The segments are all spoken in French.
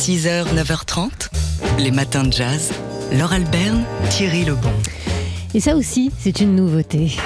6h, 9h30, les matins de jazz. Laure Alberne, Thierry Lebon. Et ça aussi, c'est une nouveauté.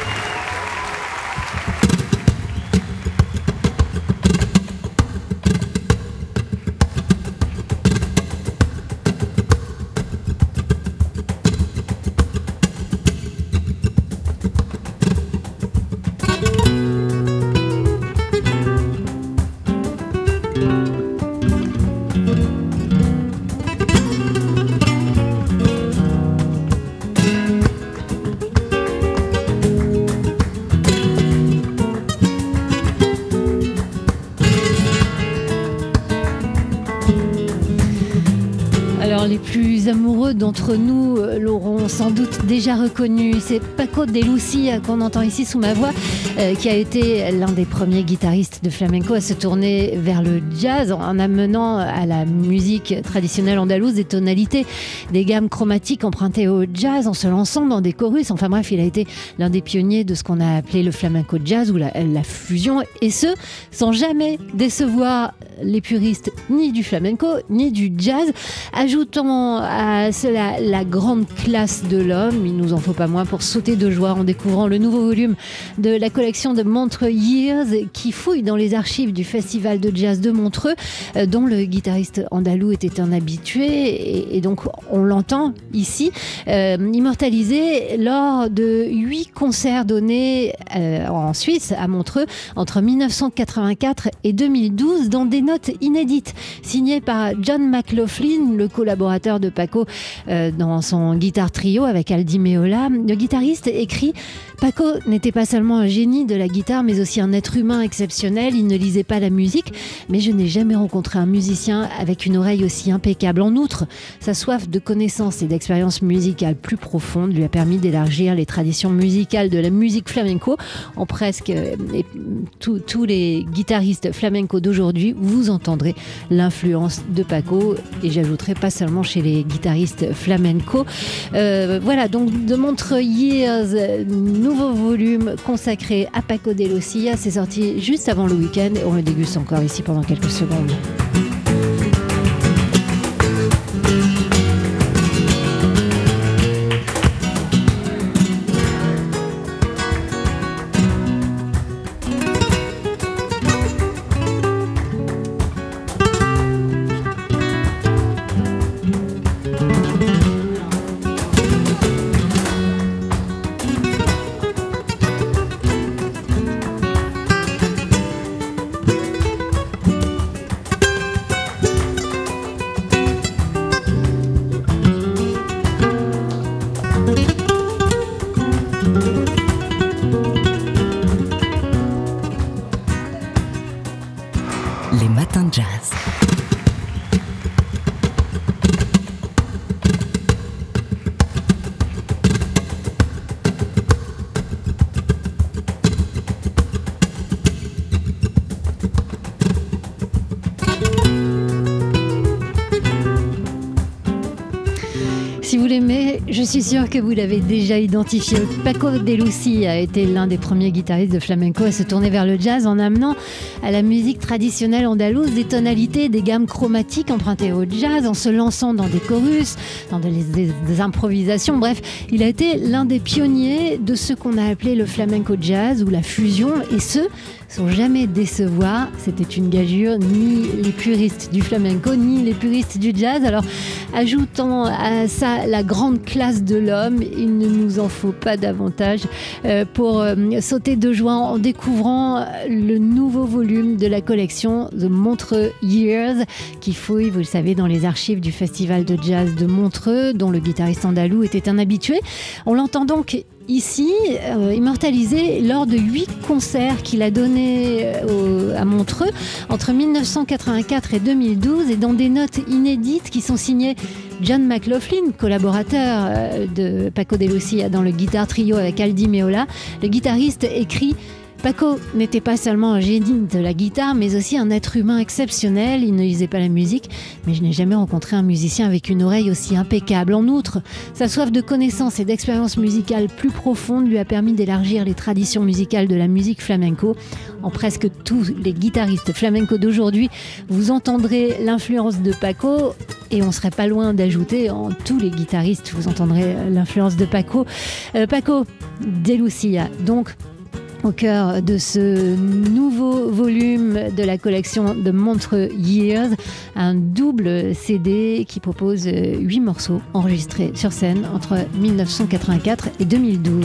D'entre nous euh, l'auront sans doute déjà reconnu. C'est Paco de Lucia qu'on entend ici sous ma voix, euh, qui a été l'un des premiers guitaristes de flamenco à se tourner vers le jazz en amenant à la musique traditionnelle andalouse des tonalités, des gammes chromatiques empruntées au jazz, en se lançant dans des chorus. Enfin bref, il a été l'un des pionniers de ce qu'on a appelé le flamenco jazz ou la fusion, et ce, sans jamais décevoir les puristes ni du flamenco ni du jazz. Ajoutons à cela la grande classe de l'homme, il nous en faut pas moins pour sauter de joie en découvrant le nouveau volume de la collection de Montreux Years qui fouille dans les archives du festival de jazz de Montreux, euh, dont le guitariste andalou était un habitué et, donc on l'entend ici, euh, immortalisé lors de huit concerts donnés euh, en Suisse à Montreux entre 1984 et 2012 dans des notes inédites signées par John McLaughlin, le collaborateur de Paco dans son guitare trio avec Aldi Meola. Le guitariste écrit Paco n'était pas seulement un génie de la guitare, mais aussi un être humain exceptionnel. Il ne lisait pas la musique, mais je n'ai jamais rencontré un musicien avec une oreille aussi impeccable. En outre, sa soif de connaissances et d'expérience musicale plus profonde lui a permis d'élargir les traditions musicales de la musique flamenco en presque euh, tous les guitaristes flamenco d'aujourd'hui. Vous entendrez l'influence de Paco et j'ajouterai pas seulement chez les guitaristes flamenco. Euh, voilà, donc de Montre Years, nouveau volume consacré à Paco de Lucia. C'est sorti juste avant le week-end on le déguste encore ici pendant quelques secondes. Suis sûre que vous l'avez déjà identifié. Paco de Lucia a été l'un des premiers guitaristes de flamenco à se tourner vers le jazz en amenant à la musique traditionnelle andalouse des tonalités, des gammes chromatiques empruntées au jazz, en se lançant dans des chorus, dans des, des, des improvisations. Bref, il a été l'un des pionniers de ce qu'on a appelé le flamenco jazz ou la fusion, et ce, sans jamais décevoir. C'était une gageure, ni les puristes du flamenco, ni les puristes du jazz. Alors, ajoutant à ça la grande classe de l'homme, il ne nous en faut pas davantage euh, pour euh, sauter de joie en découvrant le nouveau volume de la collection The Montreux Years, qui fouille, vous le savez, dans les archives du Festival de jazz de Montreux, dont le guitariste andalou était un habitué. On l'entend donc ici, euh, immortalisé lors de huit concerts qu'il a donnés euh, à Montreux entre 1984 et 2012 et dans des notes inédites qui sont signées John McLaughlin, collaborateur euh, de Paco de Lucia dans le guitar trio avec Aldi Meola. Le guitariste écrit Paco n'était pas seulement un génie de la guitare, mais aussi un être humain exceptionnel. Il ne lisait pas la musique, mais je n'ai jamais rencontré un musicien avec une oreille aussi impeccable. En outre, sa soif de connaissances et d'expérience musicale plus profonde lui a permis d'élargir les traditions musicales de la musique flamenco. En presque tous les guitaristes flamenco d'aujourd'hui, vous entendrez l'influence de Paco et on serait pas loin d'ajouter en tous les guitaristes, vous entendrez l'influence de Paco. Euh, Paco de Lucia, donc au cœur de ce nouveau volume de la collection de Montre Years, un double CD qui propose huit morceaux enregistrés sur scène entre 1984 et 2012.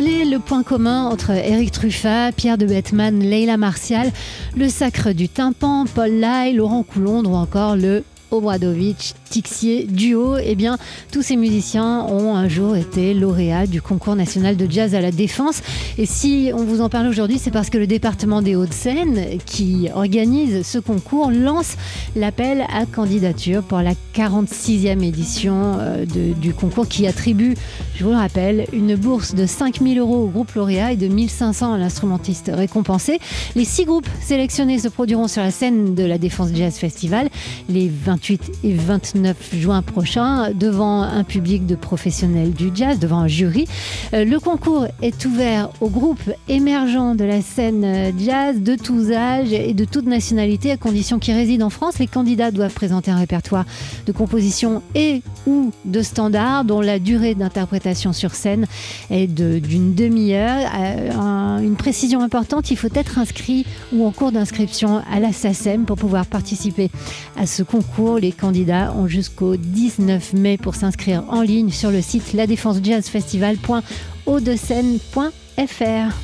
Quel est le point commun entre Eric Truffat, Pierre de Bettman, Leila Martial, le Sacre du Tympan, Paul Lai, Laurent Coulondre ou encore le Obradovic, Tixier, Duo, eh bien, tous ces musiciens ont un jour été lauréats du concours national de jazz à la Défense. Et si on vous en parle aujourd'hui, c'est parce que le département des Hauts-de-Seine, qui organise ce concours, lance l'appel à candidature pour la 46e édition euh, du concours qui attribue, je vous le rappelle, une bourse de 5000 euros au groupe lauréat et de 1500 à l'instrumentiste récompensé. Les six groupes sélectionnés se produiront sur la scène de la Défense Jazz Festival les 28 et 29 juin prochain devant un public de professionnels du jazz, devant un jury. Euh, le concours est ouvert aux groupes émergents de la scène jazz de tous âges et de toute nationalité à condition qu'ils résident en France. Les candidats doivent présenter un répertoire de composition et ou de standards dont la durée d'interprétation sur scène est d'une demi-heure. Euh, une précision importante, il faut être inscrit ou en cours d'inscription à la SACEM pour pouvoir participer à ce concours. Les candidats ont jusqu'au 19 mai pour s'inscrire en ligne sur le site ladéfensejazzfestival.audescène.fr.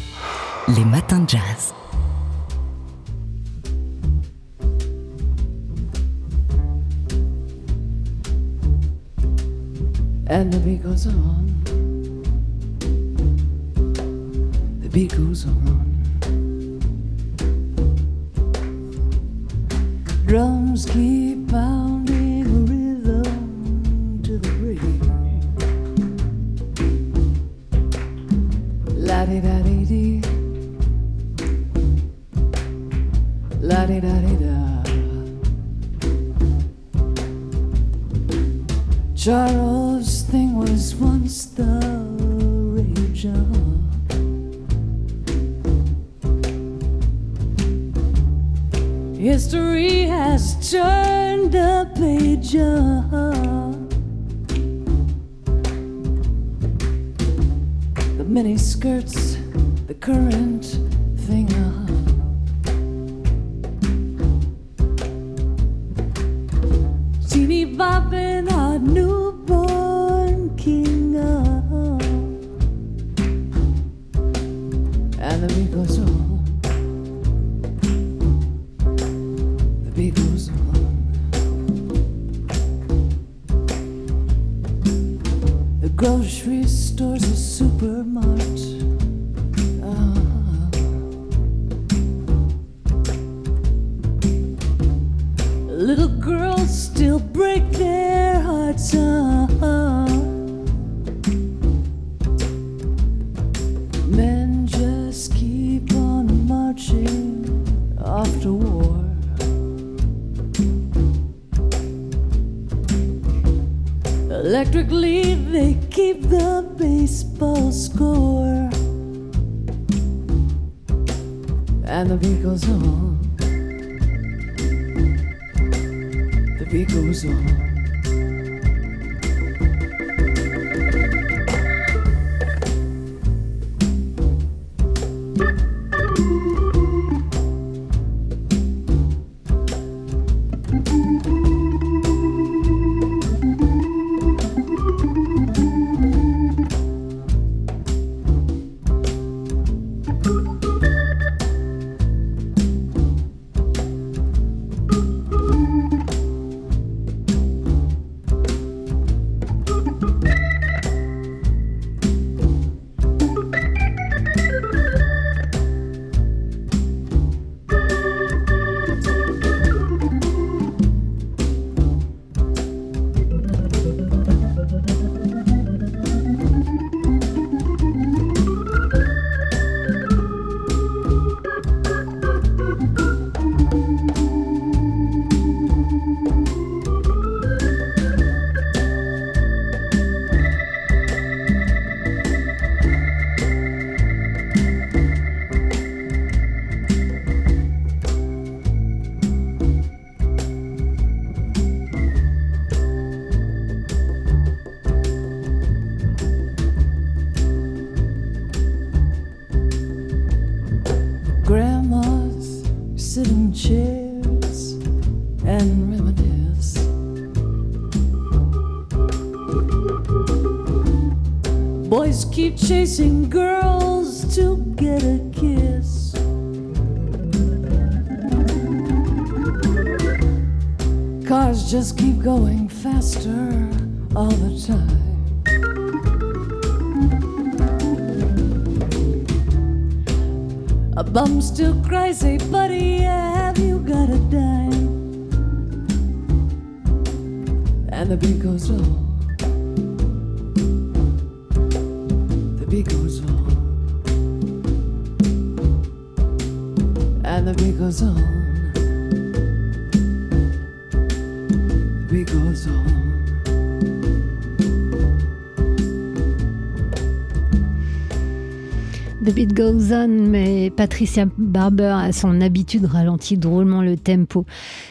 Les matins de jazz. And the beat goes on. The beat goes on. Drums keep pounding rhythm to the break. La di da di di. La di da di da. Charles' bopping our newborn king on. And the beat chasing girls to get a kiss. Cars just keep going faster all the time. A bum still cries, hey buddy, have you got a dime? And the beat goes on. The beat goes on. The beat goes on. The Beat Goes On, mais Patricia Barber a son habitude ralentit drôlement le tempo.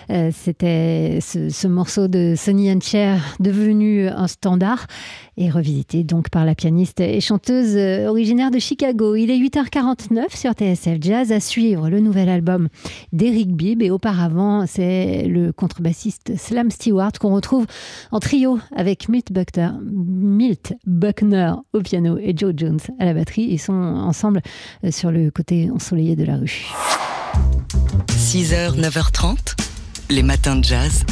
Euh, C'était ce, ce morceau de Sonny and Cher devenu un standard et revisité donc par la pianiste et chanteuse euh, originaire de Chicago. Il est 8h49 sur TSF Jazz à suivre le nouvel album d'Eric Bibb et auparavant c'est le contrebassiste Slam Stewart qu'on retrouve en trio avec Milt Buckner, Milt Buckner au piano et Joe Jones à la batterie. Ils sont ensemble euh, sur le côté ensoleillé de la rue. 6h, 9h30, les matins de jazz.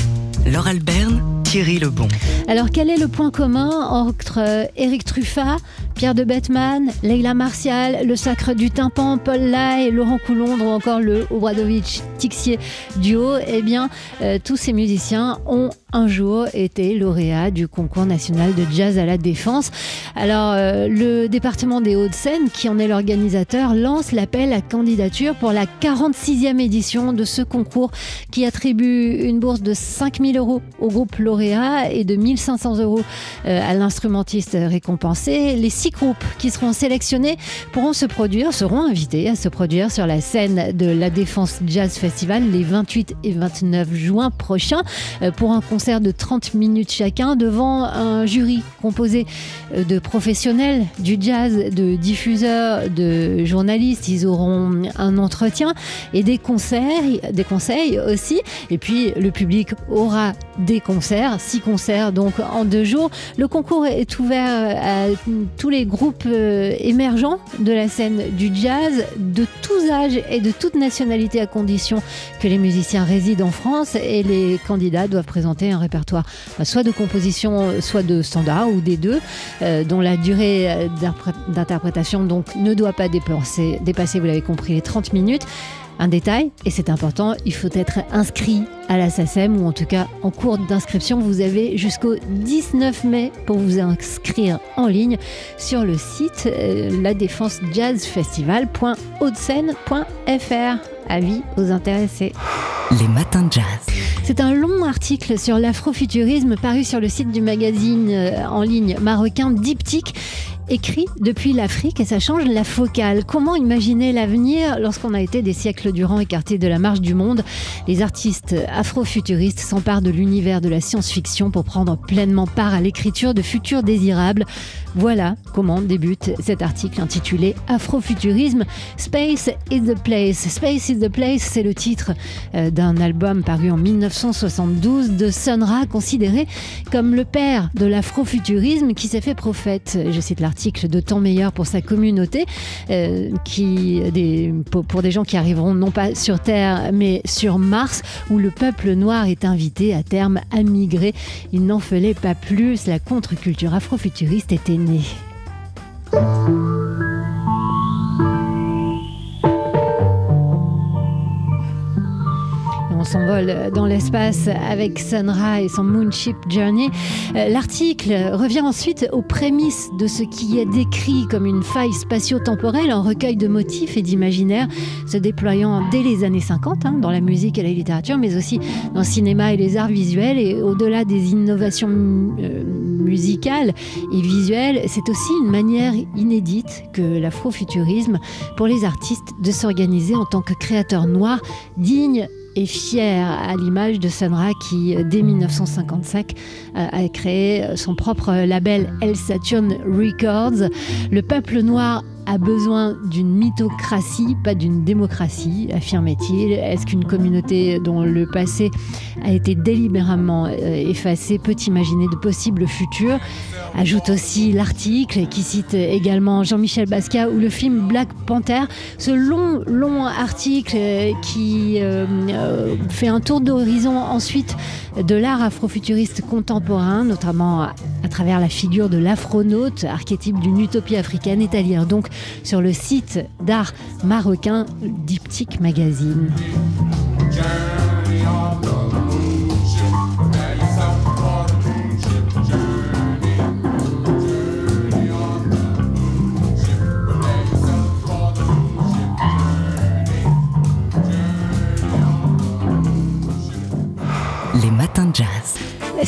Laure Alberne, Thierry Lebon. Alors, quel est le point commun entre euh, Eric Truffat, Pierre de Bettman, Leila Martial, le Sacre du Tympan, Paul Lai, Laurent Coulondre ou encore le Obradovich Tixier duo? Eh bien, euh, tous ces musiciens ont un jour été lauréats du concours national de jazz à la Défense. Alors, euh, le département des Hauts-de-Seine, qui en est l'organisateur, lance l'appel à candidature pour la 46e édition de ce concours qui attribue une bourse de 5000 euros au groupe lauréat et de 1500 euros euh, à l'instrumentiste récompensé. Les six groupes qui seront sélectionnés pourront se produire, seront invités à se produire sur la scène de la Défense Jazz Festival les 28 et 29 juin prochains euh, pour un concert de 30 minutes chacun devant un jury composé euh, de professionnels du jazz, de diffuseurs, de journalistes. Ils auront un entretien et des conseils, des conseils aussi. Et puis le public aura des concerts, six concerts donc en deux jours. Le concours est ouvert à tous les groupes euh, émergents de la scène du jazz, de tous âges et de toute nationalité à condition que les musiciens résident en France et les candidats doivent présenter un répertoire euh, soit de composition, euh, soit de standard ou des deux, euh, dont la durée euh, d'interpré- d'interprétation ne doit pas dépasser, dépasser, vous l'avez compris, les 30 minutes. Un détail, et c'est important, il faut être inscrit à la SACEM ou en tout cas en cours d'inscription. Vous avez jusqu'au 19 mai pour vous inscrire en ligne sur le site euh, la défense jazz festival.hautesseine.fr. Avis aux intéressés. Les matins de jazz. C'est un long article sur l'afrofuturisme paru sur le site du magazine euh, en ligne marocain Diptyque écrit depuis l'Afrique et ça change la focale. Comment imaginer l'avenir lorsqu'on a été des siècles durant écarté de la marche du monde? Les artistes afrofuturistes s'emparent de l'univers de la science-fiction pour prendre pleinement part à l'écriture de futurs désirables. Voilà comment débute cet article intitulé Afrofuturisme, Space is the Place. Space is the Place, c'est le titre euh, d'un album paru en 1972 de Sun Ra, considéré comme le père de l'afrofuturisme qui s'est fait prophète, je cite l'article, de temps meilleur pour sa communauté, euh, qui, pour des gens qui arriveront non pas sur Terre mais sur Mars, où le peuple noir est invité à terme à migrer. Il n'en fallait pas plus, la contre-culture afrofuturiste était née. S'envole dans l'espace avec Sun Ra et son Moonship Journey. Euh, L'article revient ensuite aux prémices de ce qui est décrit comme une faille spatio-temporelle, un recueil de motifs et d'imaginaires se déployant dès les années 50 hein, dans la musique et la littérature, mais aussi dans le cinéma et les arts visuels. Et au-delà des innovations euh, musicales et visuelles, c'est aussi une manière inédite que l'afrofuturisme pour les artistes de s'organiser en tant que créateurs noirs dignes et fier à l'image de Sonra qui, dès 1955, euh, a créé son propre label El Saturn Records. Le peuple noir a besoin d'une mythocratie, pas d'une démocratie, affirmait-il. Est-ce qu'une communauté dont le passé a été délibérément euh, effacé peut imaginer de possibles futurs? Ajoute aussi l'article qui cite également Jean-Michel Basquiat ou le film Black Panther. Ce long, long article euh, qui euh, fait un tour d'horizon ensuite de l'art afrofuturiste contemporain, notamment à, travers la figure de l'afronaute, archétype d'une utopie africaine, lire donc sur le site d'art marocain Diptyque Magazine.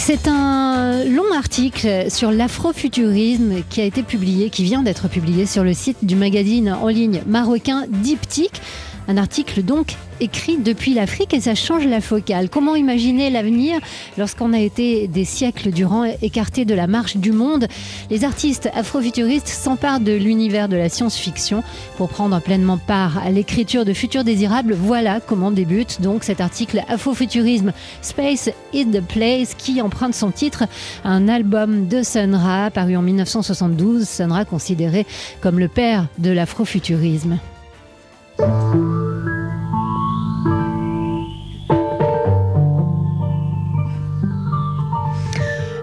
C'est un long article sur l'afrofuturisme qui a été publié, qui vient d'être publié sur le site du magazine en ligne marocain Diptyque. Un article donc écrit depuis l'Afrique et ça change la focale. Comment imaginer l'avenir lorsqu'on a été des siècles durant écarté de la marche du monde? Les artistes afrofuturistes s'emparent de l'univers de la science-fiction pour prendre pleinement part à l'écriture de futurs désirables. Voilà comment débute donc cet article Afrofuturisme Space is the Place qui emprunte son titre à un album de Sun Ra paru en 1972. Sun Ra considéré comme le père de l'afrofuturisme. Thank you.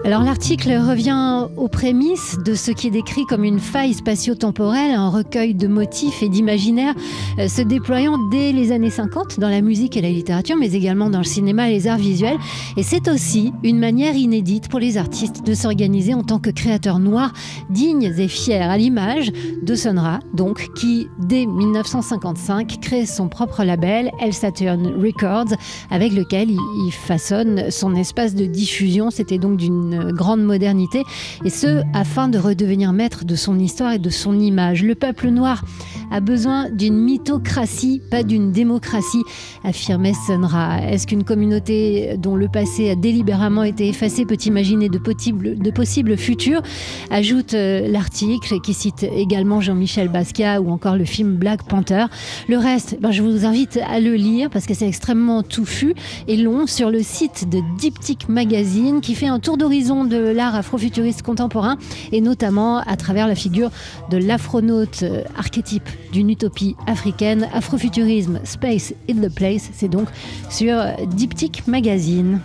Alors l'article revient aux prémices de ce qui est décrit comme une faille spatio-temporelle, un recueil de motifs et d'imaginaires euh, se déployant dès les années 50 dans la musique et la littérature, mais également dans le cinéma et les arts visuels. Et c'est aussi une manière inédite pour les artistes de s'organiser en tant que créateurs noirs, dignes et fiers, à l'image de Sonra, donc, qui dès 1955 crée son propre label, El Saturn Records, avec lequel il, façonne son espace de diffusion. C'était donc d'une grande modernité, et ce, afin de redevenir maître de son histoire et de son image. Le peuple noir a besoin d'une mythocratie, pas d'une démocratie, affirmait Sonra. Est-ce qu'une communauté dont le passé a délibérément été effacé peut imaginer de possibles, de possibles futurs Ajoute euh, l'article qui cite également Jean-Michel Basquiat ou encore le film Black Panther. Le reste, ben, je vous invite à le lire parce que c'est extrêmement touffu et long sur le site de Diptyque Magazine qui fait un tour d'horizon de l'art afrofuturiste contemporain et notamment à travers la figure de l'afronaute euh, archétype d'une utopie africaine, Afrofuturisme Space in the Place, c'est donc sur Diptyque Magazine.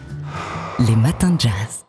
Les matins de jazz.